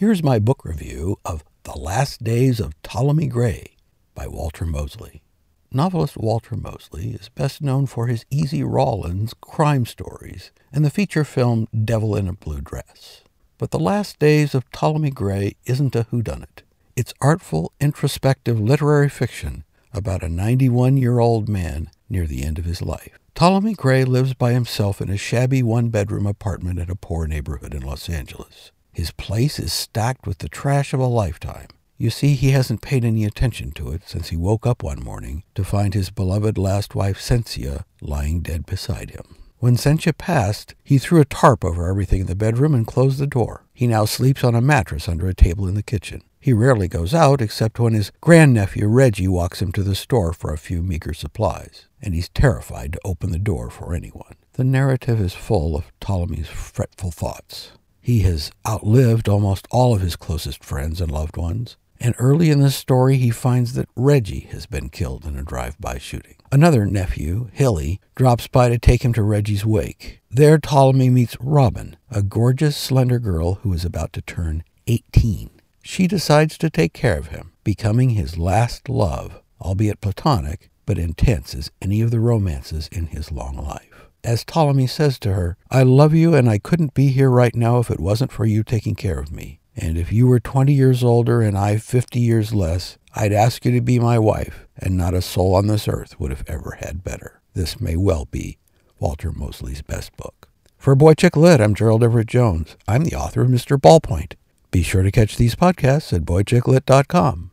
Here's my book review of The Last Days of Ptolemy Grey by Walter Mosley. Novelist Walter Mosley is best known for his Easy Rawlins crime stories and the feature film Devil in a Blue Dress. But The Last Days of Ptolemy Grey isn't a whodunit. It's artful, introspective literary fiction about a 91 year old man near the end of his life. Ptolemy Grey lives by himself in a shabby one bedroom apartment in a poor neighborhood in Los Angeles. His place is stacked with the trash of a lifetime. You see, he hasn't paid any attention to it since he woke up one morning to find his beloved last wife, Sensia, lying dead beside him. When Sensia passed, he threw a tarp over everything in the bedroom and closed the door. He now sleeps on a mattress under a table in the kitchen. He rarely goes out except when his grandnephew Reggie walks him to the store for a few meager supplies, and he's terrified to open the door for anyone. The narrative is full of Ptolemy's fretful thoughts. He has outlived almost all of his closest friends and loved ones, and early in the story he finds that Reggie has been killed in a drive-by shooting. Another nephew, Hilly, drops by to take him to Reggie's wake. There Ptolemy meets Robyn, a gorgeous, slender girl who is about to turn 18. She decides to take care of him, becoming his last love, albeit platonic, but intense as any of the romances in his long life. As Ptolemy says to her, I love you and I couldn't be here right now if it wasn't for you taking care of me. And if you were 20 years older and I 50 years less, I'd ask you to be my wife, and not a soul on this earth would have ever had better. This may well be Walter Mosley's best book. For Boy Chick Lit, I'm Gerald Everett Jones. I'm the author of Mr. Ballpoint. Be sure to catch these podcasts at boychicklit.com.